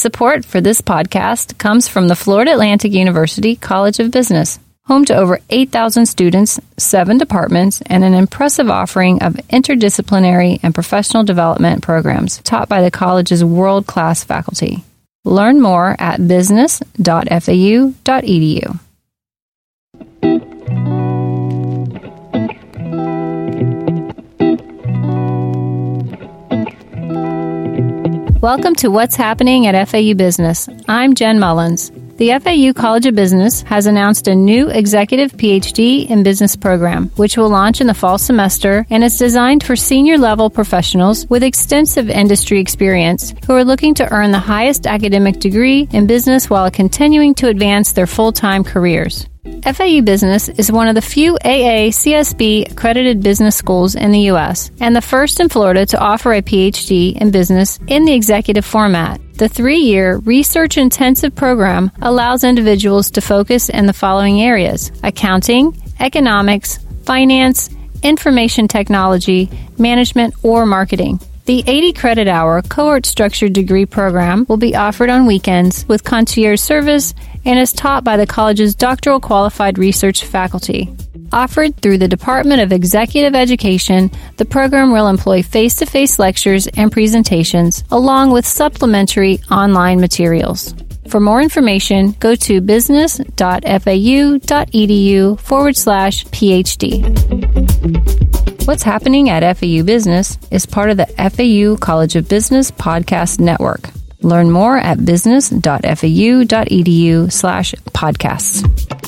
Support for this podcast comes from the Florida Atlantic University College of Business, home to over 8,000 students, seven departments, and an impressive offering of interdisciplinary and professional development programs taught by the college's world class faculty. Learn more at business.fau.edu. Welcome to What's Happening at FAU Business. I'm Jen Mullins. The FAU College of Business has announced a new executive PhD in business program, which will launch in the fall semester and is designed for senior level professionals with extensive industry experience who are looking to earn the highest academic degree in business while continuing to advance their full time careers. FAU Business is one of the few AACSB accredited business schools in the U.S. and the first in Florida to offer a PhD in business in the executive format. The three year research intensive program allows individuals to focus in the following areas accounting, economics, finance, information technology, management, or marketing. The 80 credit hour cohort structured degree program will be offered on weekends with concierge service and is taught by the college's doctoral qualified research faculty. Offered through the Department of Executive Education, the program will employ face to face lectures and presentations along with supplementary online materials. For more information, go to business.fau.edu forward slash PhD. What's happening at FAU Business is part of the FAU College of Business Podcast Network. Learn more at business.fau.edu slash podcasts.